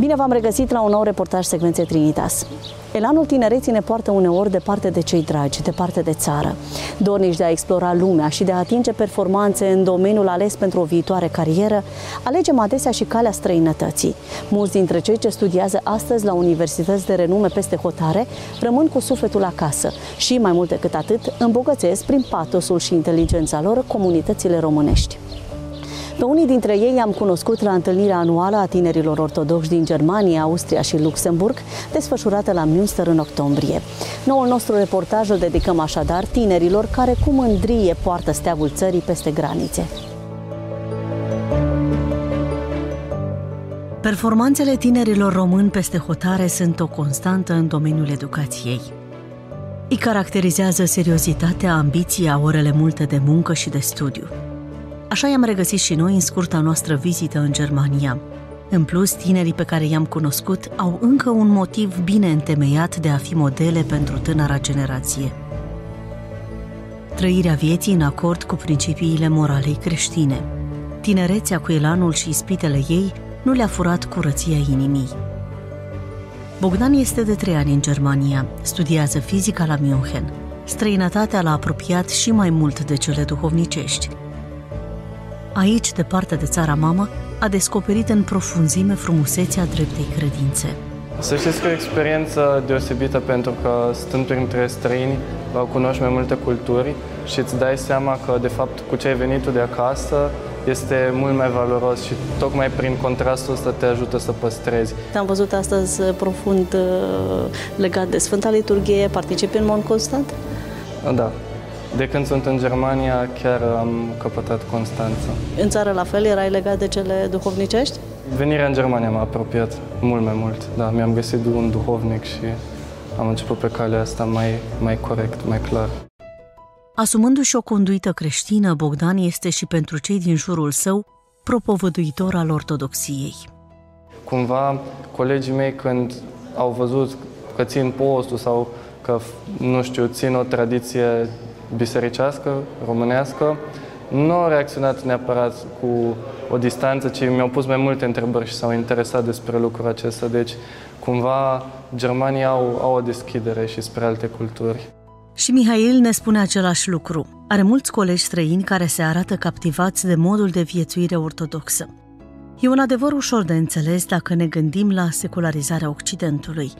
Bine v-am regăsit la un nou reportaj secvențe Trinitas. Elanul tinereții ne poartă uneori departe de cei dragi, departe de țară. Dornici de a explora lumea și de a atinge performanțe în domeniul ales pentru o viitoare carieră, alegem adesea și calea străinătății. Mulți dintre cei ce studiază astăzi la universități de renume peste hotare rămân cu sufletul acasă și, mai mult decât atât, îmbogățesc prin patosul și inteligența lor comunitățile românești. Pe unii dintre ei am cunoscut la întâlnirea anuală a tinerilor ortodoxi din Germania, Austria și Luxemburg, desfășurată la Münster în octombrie. Noul nostru reportaj îl dedicăm așadar tinerilor care cu mândrie poartă steagul țării peste granițe. Performanțele tinerilor români peste hotare sunt o constantă în domeniul educației. Îi caracterizează seriozitatea, ambiția, orele multe de muncă și de studiu. Așa i-am regăsit și noi în scurta noastră vizită în Germania. În plus, tinerii pe care i-am cunoscut au încă un motiv bine întemeiat de a fi modele pentru tânăra generație. Trăirea vieții în acord cu principiile moralei creștine. Tinerețea cu elanul și ispitele ei nu le-a furat curăția inimii. Bogdan este de trei ani în Germania, studiază fizica la München. Străinătatea l-a apropiat și mai mult de cele duhovnicești – aici, departe de țara mamă, a descoperit în profunzime frumusețea dreptei credințe. Să știți că e o experiență deosebită pentru că stând printre străini, cunoști mai multe culturi și îți dai seama că, de fapt, cu ce ai venit tu de acasă, este mult mai valoros și tocmai prin contrastul ăsta te ajută să păstrezi. Te-am văzut astăzi profund uh, legat de Sfânta Liturghie, participi în mod constant? Da, de când sunt în Germania, chiar am căpătat Constanța. În țară la fel erai legat de cele duhovnicești? Venirea în Germania m-a apropiat mult mai mult. Da, mi-am găsit un duhovnic și am început pe calea asta mai, mai corect, mai clar. Asumându-și o conduită creștină, Bogdan este și pentru cei din jurul său propovăduitor al ortodoxiei. Cumva, colegii mei când au văzut că țin postul sau că, nu știu, țin o tradiție bisericească, românească, nu au reacționat neapărat cu o distanță, ci mi-au pus mai multe întrebări și s-au interesat despre lucrul acesta. Deci, cumva, germanii au, au o deschidere și spre alte culturi. Și Mihail ne spune același lucru. Are mulți colegi străini care se arată captivați de modul de viețuire ortodoxă. E un adevăr ușor de înțeles dacă ne gândim la secularizarea Occidentului.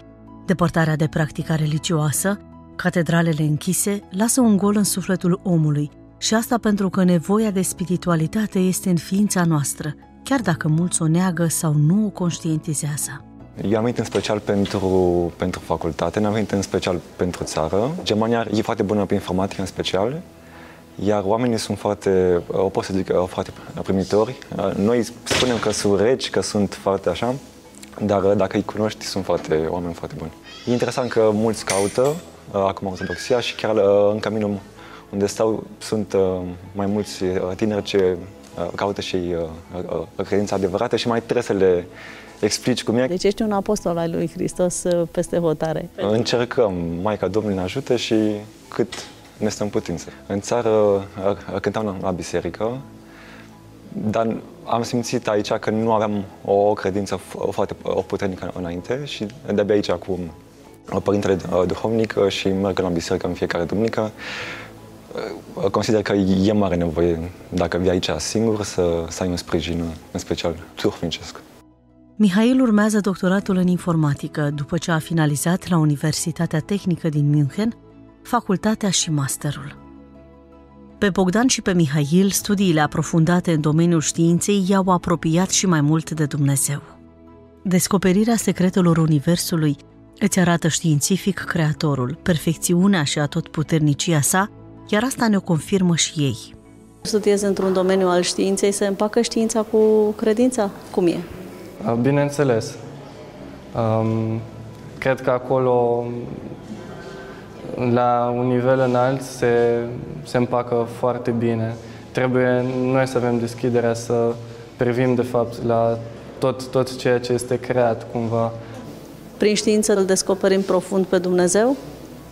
Depărtarea de practica religioasă, Catedralele închise lasă un gol în sufletul omului și asta pentru că nevoia de spiritualitate este în ființa noastră, chiar dacă mulți o neagă sau nu o conștientizează. Eu am venit în special pentru, pentru facultate, n-am venit în special pentru țară. Germania e foarte bună pe informatică în special, iar oamenii sunt foarte, o pot să zic, foarte primitori. Noi spunem că sunt reci, că sunt foarte așa, dar dacă îi cunoști, sunt foarte, oameni foarte buni. E interesant că mulți caută, Uh, acum ortodoxia și chiar uh, în caminul unde stau sunt uh, mai mulți tineri ce caută și credința adevărată și mai trebuie să le explici cum e. Deci ești un apostol al lui Hristos peste hotare. Încercăm, Maica Domnului ne ajută și cât ne stăm putință. În țară cântam la biserică, dar am simțit aici că nu aveam o credință foarte puternică înainte și de-abia aici acum părintele uh, duhovnic uh, și merg la biserică în fiecare duminică. Uh, consider că e mare nevoie, dacă vii aici singur, să, să ai un sprijin, în special duhovnicesc. Mihail urmează doctoratul în informatică după ce a finalizat la Universitatea Tehnică din München facultatea și masterul. Pe Bogdan și pe Mihail, studiile aprofundate în domeniul științei i-au apropiat și mai mult de Dumnezeu. Descoperirea secretelor Universului Îți arată științific creatorul, perfecțiunea și atotputernicia sa, iar asta ne-o confirmă și ei. Studiezi într-un domeniu al științei, se împacă știința cu credința? Cum e? Bineînțeles. Um, cred că acolo, la un nivel înalt, se, se împacă foarte bine. Trebuie noi să avem deschiderea să privim, de fapt, la tot, tot ceea ce este creat, cumva, prin știință îl descoperim profund pe Dumnezeu?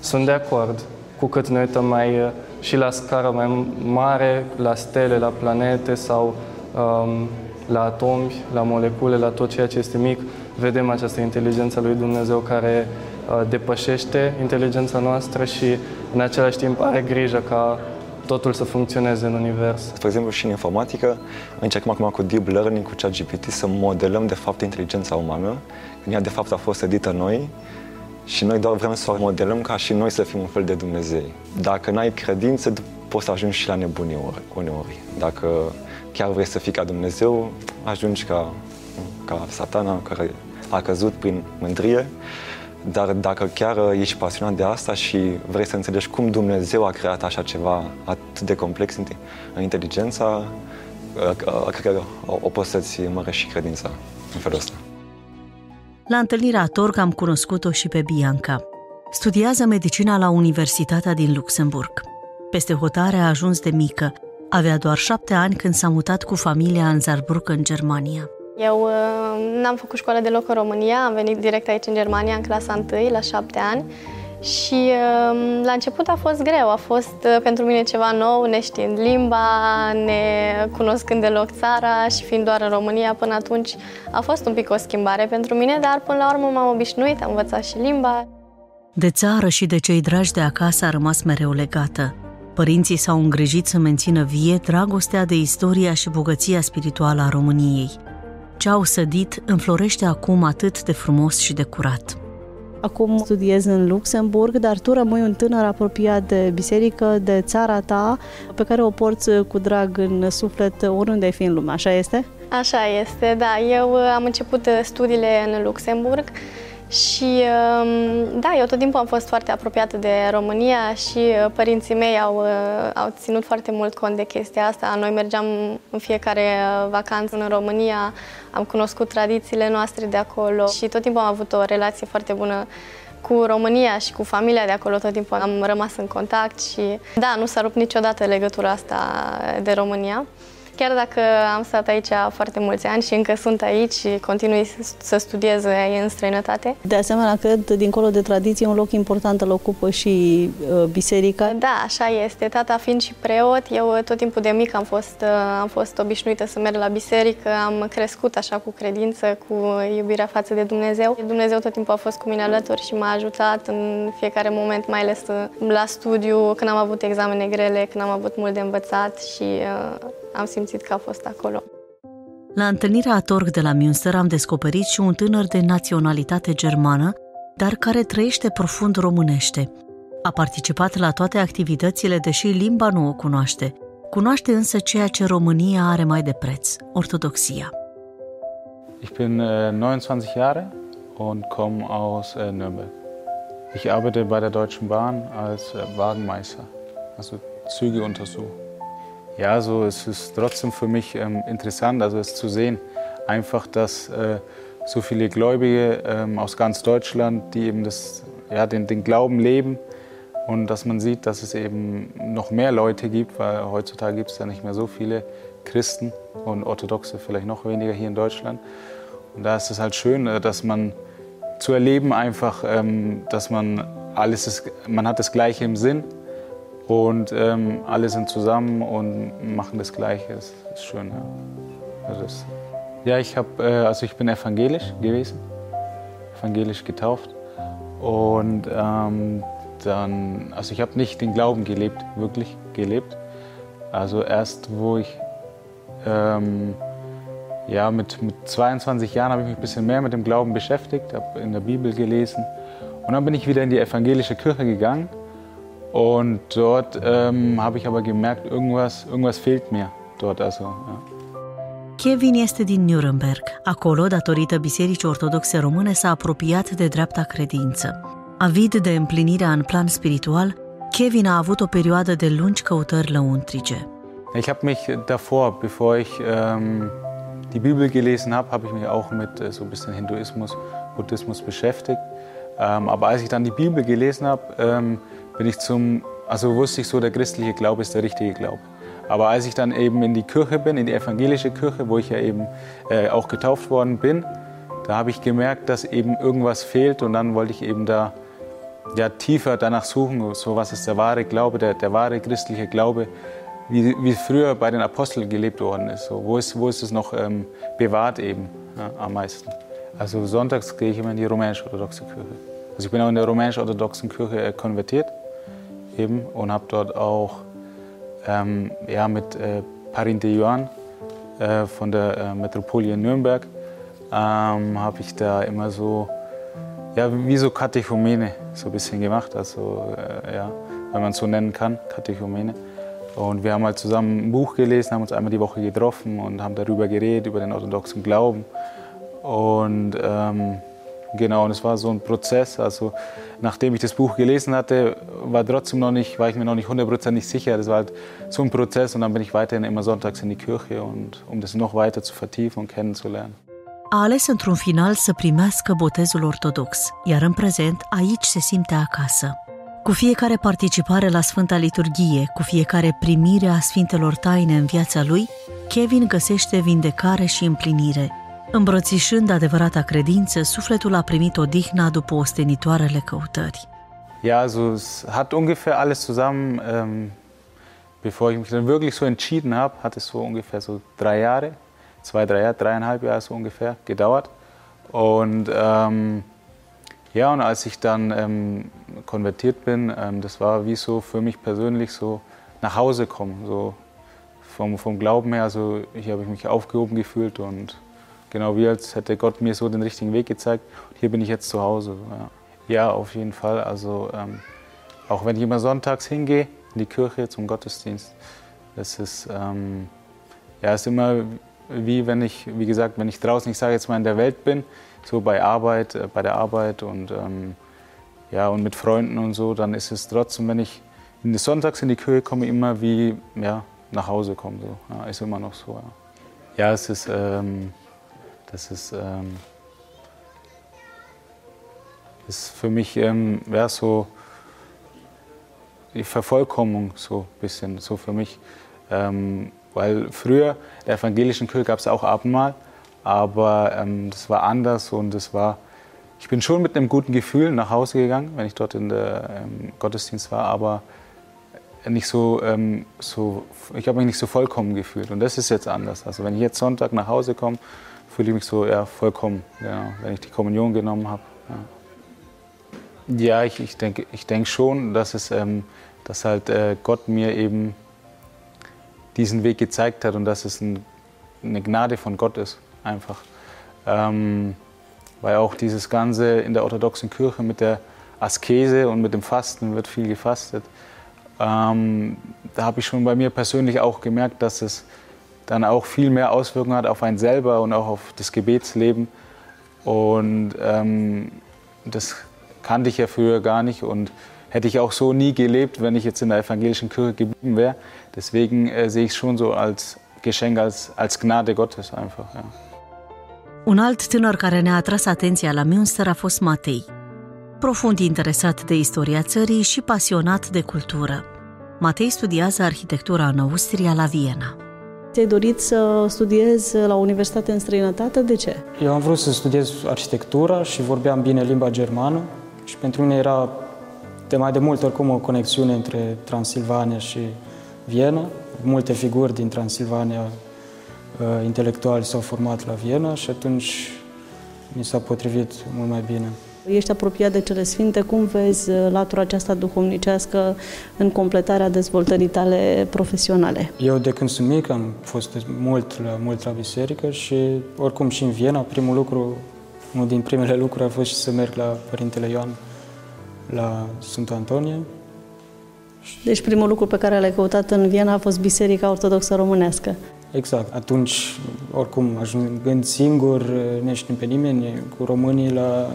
Sunt de acord. Cu cât ne uităm mai uh, și la scară mai mare, la stele, la planete sau um, la atomi, la molecule, la tot ceea ce este mic, vedem această inteligență lui Dumnezeu care uh, depășește inteligența noastră și în același timp are grijă ca totul să funcționeze în univers. Spre exemplu, și în informatică, încercăm acum cu deep learning, cu ChatGPT, să modelăm de fapt inteligența umană, când ea de fapt a fost edită noi și noi doar vrem să o modelăm ca și noi să fim un fel de Dumnezei. Dacă n-ai credință, poți să ajungi și la nebunie uneori. Dacă chiar vrei să fii ca Dumnezeu, ajungi ca, ca satana care a căzut prin mândrie. Dar dacă chiar ești pasionat de asta și vrei să înțelegi cum Dumnezeu a creat așa ceva atât de complex în inteligența, cred că o poți să-ți mărești și credința în felul ăsta. La întâlnirea Torg am cunoscut-o și pe Bianca. Studiază medicina la Universitatea din Luxemburg. Peste hotare a ajuns de mică. Avea doar șapte ani când s-a mutat cu familia în Saarbrück, în Germania. Eu uh, n-am făcut școală deloc în România, am venit direct aici în Germania, în clasa 1, la șapte ani. Și uh, la început a fost greu, a fost uh, pentru mine ceva nou, neștiind limba, necunoscând deloc țara și fiind doar în România până atunci a fost un pic o schimbare pentru mine, dar până la urmă m-am obișnuit, am învățat și limba. De țară și de cei dragi de acasă a rămas mereu legată. Părinții s-au îngrijit să mențină vie dragostea de istoria și bogăția spirituală a României. Ce au sădit înflorește acum atât de frumos și de curat. Acum studiez în Luxemburg, dar tu rămâi un tânăr apropiat de biserică, de țara ta, pe care o porți cu drag în suflet oriunde ai fi în lume, așa este? Așa este, da. Eu am început studiile în Luxemburg și um, da, eu tot timpul am fost foarte apropiată de România și uh, părinții mei au, uh, au ținut foarte mult cont de chestia asta. Noi mergeam în fiecare uh, vacanță în România, am cunoscut tradițiile noastre de acolo și tot timpul am avut o relație foarte bună cu România și cu familia de acolo tot timpul am rămas în contact și da, nu s-a rupt niciodată legătura asta de România. Chiar dacă am stat aici foarte mulți ani și încă sunt aici și continui să studiez în străinătate. De asemenea, cred, dincolo de tradiție, un loc important îl ocupă și uh, biserica. Da, așa este. Tata fiind și preot, eu tot timpul de mic am fost, uh, am fost obișnuită să merg la biserică, am crescut așa cu credință, cu iubirea față de Dumnezeu. Dumnezeu tot timpul a fost cu mine alături și m-a ajutat în fiecare moment, mai ales uh, la studiu, când am avut examene grele, când am avut mult de învățat și uh, am simțit că a fost acolo. La întâlnirea a Torg de la Münster am descoperit și un tânăr de naționalitate germană, dar care trăiește profund românește. A participat la toate activitățile, deși limba nu o cunoaște. Cunoaște însă ceea ce România are mai de preț, ortodoxia. Ich bin 29 äh, Jahre und komme aus äh, Nürnberg. Ich arbeite bei der Deutschen Bahn als äh, Wagenmeister, also Züge untersuchen. Ja, so es ist trotzdem für mich ähm, interessant, also es zu sehen, einfach, dass äh, so viele Gläubige ähm, aus ganz Deutschland, die eben das, ja, den, den Glauben leben und dass man sieht, dass es eben noch mehr Leute gibt, weil heutzutage gibt es ja nicht mehr so viele Christen und Orthodoxe vielleicht noch weniger hier in Deutschland. Und da ist es halt schön, äh, dass man zu erleben einfach, ähm, dass man alles ist, man hat das Gleiche im Sinn und ähm, alle sind zusammen und machen das Gleiche. Das ist schön. Ja, also das, ja ich, hab, äh, also ich bin evangelisch gewesen, evangelisch getauft. Und ähm, dann, also ich habe nicht den Glauben gelebt, wirklich gelebt. Also erst, wo ich, ähm, ja, mit, mit 22 Jahren habe ich mich ein bisschen mehr mit dem Glauben beschäftigt, habe in der Bibel gelesen. Und dann bin ich wieder in die evangelische Kirche gegangen Und dort ähm, habe ich aber gemerkt, irgendwas, irgendwas fehlt mir dort. Also, ja. Kevin este din Nuremberg. Acolo, datorită Bisericii Ortodoxe Române, s-a apropiat de dreapta credință. Avid de împlinirea în plan spiritual, Kevin a avut o perioadă de lungi căutări lăuntrice. Ich habe mich davor, bevor ich ähm, die Bibel gelesen habe, habe ich mich auch mit äh, so ein bisschen Hinduismus, Buddhismus beschäftigt. Ähm, aber als ich dann die Bibel gelesen habe, ähm, bin ich zum, also wusste ich so, der christliche Glaube ist der richtige Glaube. Aber als ich dann eben in die Kirche bin, in die evangelische Kirche, wo ich ja eben äh, auch getauft worden bin, da habe ich gemerkt, dass eben irgendwas fehlt und dann wollte ich eben da ja, tiefer danach suchen, so was ist der wahre Glaube, der, der wahre christliche Glaube, wie, wie früher bei den Aposteln gelebt worden ist. So, wo, ist wo ist es noch ähm, bewahrt eben ja, am meisten? Also sonntags gehe ich immer in die rumänisch-orthodoxe Kirche. Also ich bin auch in der rumänisch-orthodoxen Kirche äh, konvertiert eben und habe dort auch ähm, ja, mit äh, Parinte Johann äh, von der äh, Metropole Nürnberg ähm, habe ich da immer so ja, wie so Katechumene so ein bisschen gemacht, also äh, ja, wenn man es so nennen kann, Katechumene. Und wir haben halt zusammen ein Buch gelesen, haben uns einmal die Woche getroffen und haben darüber geredet, über den orthodoxen Glauben. Und ähm, genau, und es war so ein Prozess. Also nachdem ich das Buch gelesen hatte, war trotzdem noch nicht, war ich mir noch nicht hundertprozentig sicher. Das war halt so ein Prozess und dann bin ich weiterhin immer sonntags in die Kirche und um das noch weiter zu vertiefen und kennenzulernen. A ales într-un final să primească botezul ortodox, iar în prezent aici se simte acasă. Cu fiecare participare la Sfânta Liturghie, cu fiecare primire a Sfintelor Taine în viața lui, Kevin găsește vindecare și împlinire. Îmbrățișând adevărata credință, sufletul a primit odihna după ostenitoarele căutări. Ja, also es hat ungefähr alles zusammen, ähm, bevor ich mich dann wirklich so entschieden habe, hat es so ungefähr so drei Jahre, zwei, drei Jahre, dreieinhalb Jahre so ungefähr gedauert. Und ähm, ja, und als ich dann ähm, konvertiert bin, ähm, das war wie so für mich persönlich so nach Hause kommen, so vom, vom Glauben her. Also hier habe ich mich aufgehoben gefühlt und genau wie als hätte Gott mir so den richtigen Weg gezeigt. Und hier bin ich jetzt zu Hause. Ja, ja auf jeden Fall. Also ähm, auch wenn ich immer sonntags hingehe in die Kirche zum Gottesdienst, das ist ähm, ja ist immer wie wenn ich, wie gesagt, wenn ich draußen, ich sage jetzt mal in der Welt bin, so bei Arbeit, äh, bei der Arbeit und, ähm, ja, und mit Freunden und so, dann ist es trotzdem, wenn ich Sonntags in die Kirche komme, immer wie ja, nach Hause kommen. So. Ja, ist immer noch so. Ja, ja es ist, ähm, das ist, ähm, ist für mich ähm, ja, so die Vervollkommnung so ein bisschen, so für mich. Ähm, weil früher in der evangelischen Kirche gab es auch Abendmahl aber ähm, das war anders und es war, ich bin schon mit einem guten Gefühl nach Hause gegangen, wenn ich dort in der ähm, Gottesdienst war, aber nicht so, ähm, so ich habe mich nicht so vollkommen gefühlt und das ist jetzt anders. Also wenn ich jetzt Sonntag nach Hause komme, fühle ich mich so ja, vollkommen, genau, wenn ich die Kommunion genommen habe. Ja, ja ich, ich denke ich denk schon, dass, es, ähm, dass halt äh, Gott mir eben diesen Weg gezeigt hat und dass es ein, eine Gnade von Gott ist einfach. Ähm, weil auch dieses Ganze in der orthodoxen Kirche mit der Askese und mit dem Fasten wird viel gefastet. Ähm, da habe ich schon bei mir persönlich auch gemerkt, dass es dann auch viel mehr Auswirkungen hat auf einen selber und auch auf das Gebetsleben. Und ähm, das kannte ich ja früher gar nicht und hätte ich auch so nie gelebt, wenn ich jetzt in der evangelischen Kirche geblieben wäre. Deswegen äh, sehe ich es schon so als Geschenk, als, als Gnade Gottes einfach. Ja. Un alt tânăr care ne-a atras atenția la Münster a fost Matei, profund interesat de istoria țării și pasionat de cultură. Matei studiază arhitectura în Austria la Viena. Ți-ai dorit să studiezi la universitate în străinătate? De ce? Eu am vrut să studiez arhitectura și vorbeam bine limba germană și pentru mine era de mai de mult oricum o conexiune între Transilvania și Viena. Multe figuri din Transilvania uh, intelectuali s-au format la Viena și atunci mi s-a potrivit mult mai bine. Ești apropiat de cele sfinte, cum vezi uh, latura aceasta duhovnicească în completarea dezvoltării tale profesionale? Eu de când sunt mic am fost mult la, mult la biserică și oricum și în Viena, primul lucru, unul din primele lucruri a fost și să merg la Părintele Ioan la Sfântul Antonie. Deci primul lucru pe care l-ai căutat în Viena a fost Biserica Ortodoxă Românească. Exact. Atunci, oricum, ajungând singur, neștiind pe nimeni, cu românii la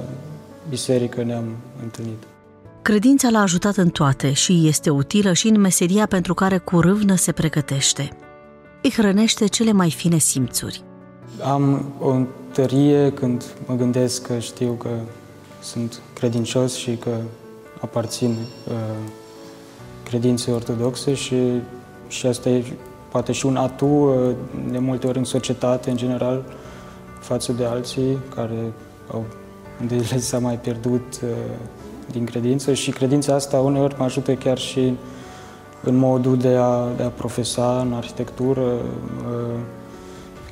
biserică ne-am întâlnit. Credința l-a ajutat în toate și este utilă și în meseria pentru care cu râvnă se pregătește. Îi hrănește cele mai fine simțuri. Am o tărie când mă gândesc că știu că sunt credincios și că aparțin uh, credinței ortodoxe și, și asta e poate și un atu uh, de multe ori în societate, în general, față de alții care au unde le s-a mai pierdut uh, din credință și credința asta uneori mă ajută chiar și în modul de a, de a profesa în arhitectură, uh,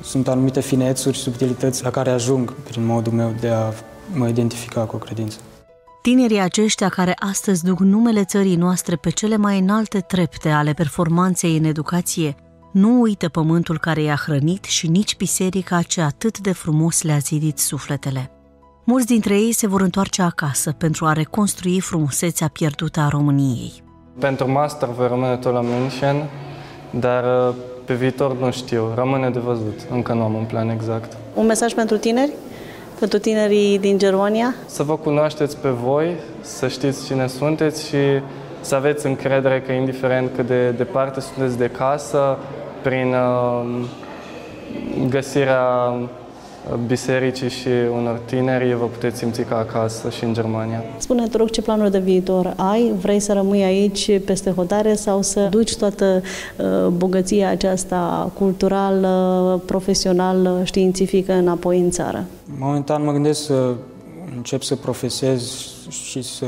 sunt anumite finețuri, subtilități la care ajung prin modul meu de a mă identifica cu o credință. Tinerii aceștia care astăzi duc numele țării noastre pe cele mai înalte trepte ale performanței în educație, nu uită pământul care i-a hrănit și nici biserica ce atât de frumos le-a zidit sufletele. Mulți dintre ei se vor întoarce acasă pentru a reconstrui frumusețea pierdută a României. Pentru master voi rămâne tot la München, dar uh, pe viitor nu știu, rămâne de văzut, încă nu am un plan exact. Un mesaj pentru tineri? Pentru tinerii din Germania? Să vă cunoașteți pe voi, să știți cine sunteți și să aveți încredere că indiferent cât de departe sunteți de casă, prin uh, găsirea bisericii și unor tineri, vă puteți simți ca acasă și în Germania. Spune, te rog, ce planuri de viitor ai? Vrei să rămâi aici peste hotare sau să duci toată uh, bogăția aceasta culturală, profesională, științifică înapoi în țară? Momentan mă gândesc să încep să profesez și să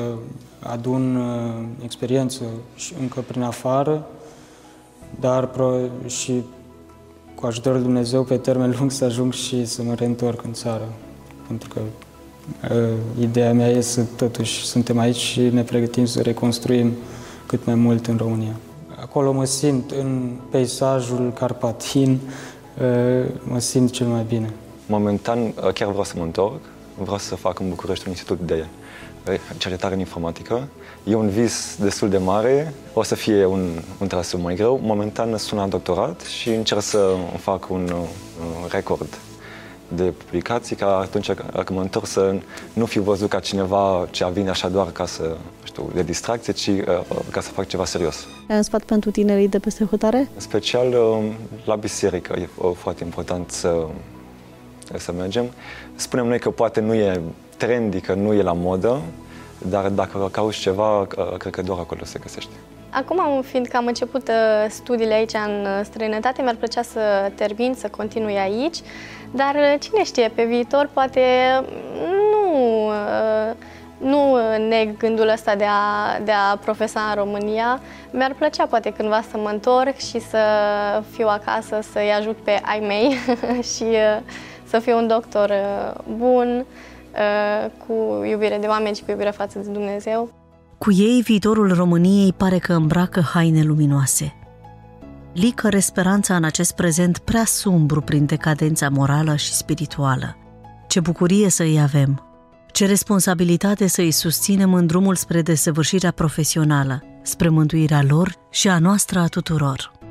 adun uh, experiență încă prin afară, dar și cu ajutorul Dumnezeu pe termen lung să ajung și să mă reîntorc în țară. Pentru că uh, ideea mea este să totuși suntem aici și ne pregătim să reconstruim cât mai mult în România. Acolo mă simt în peisajul carpatin, uh, mă simt cel mai bine. Momentan chiar vreau să mă întorc, vreau să fac în București un institut de cercetare în informatică. E un vis destul de mare, o să fie un, un traseu mai greu. Momentan sunt la doctorat și încerc să fac un, un record de publicații, ca atunci când mă întorc să nu fiu văzut ca cineva ce a vine așa doar ca să, știu, de distracție, ci uh, ca să fac ceva serios. Ai un sfat pentru tinerii de peste hotare? În special uh, la biserică e foarte important să, să mergem. Spunem noi că poate nu e trendy, că nu e la modă, dar dacă cauți ceva, cred că doar acolo se găsește. Acum, fiindcă am început uh, studiile aici în uh, străinătate, mi-ar plăcea să termin, să continui aici, dar uh, cine știe, pe viitor poate nu, nu neg gândul ăsta de a, de a profesa în România. Mi-ar plăcea poate cândva să mă întorc și să fiu acasă, să-i ajut pe ai mei și să fiu un doctor bun, Uh, cu iubire de oameni și cu iubire față de Dumnezeu. Cu ei, viitorul României pare că îmbracă haine luminoase. Licăre speranța în acest prezent prea sumbru prin decadența morală și spirituală. Ce bucurie să îi avem! Ce responsabilitate să îi susținem în drumul spre desăvârșirea profesională, spre mântuirea lor și a noastră a tuturor!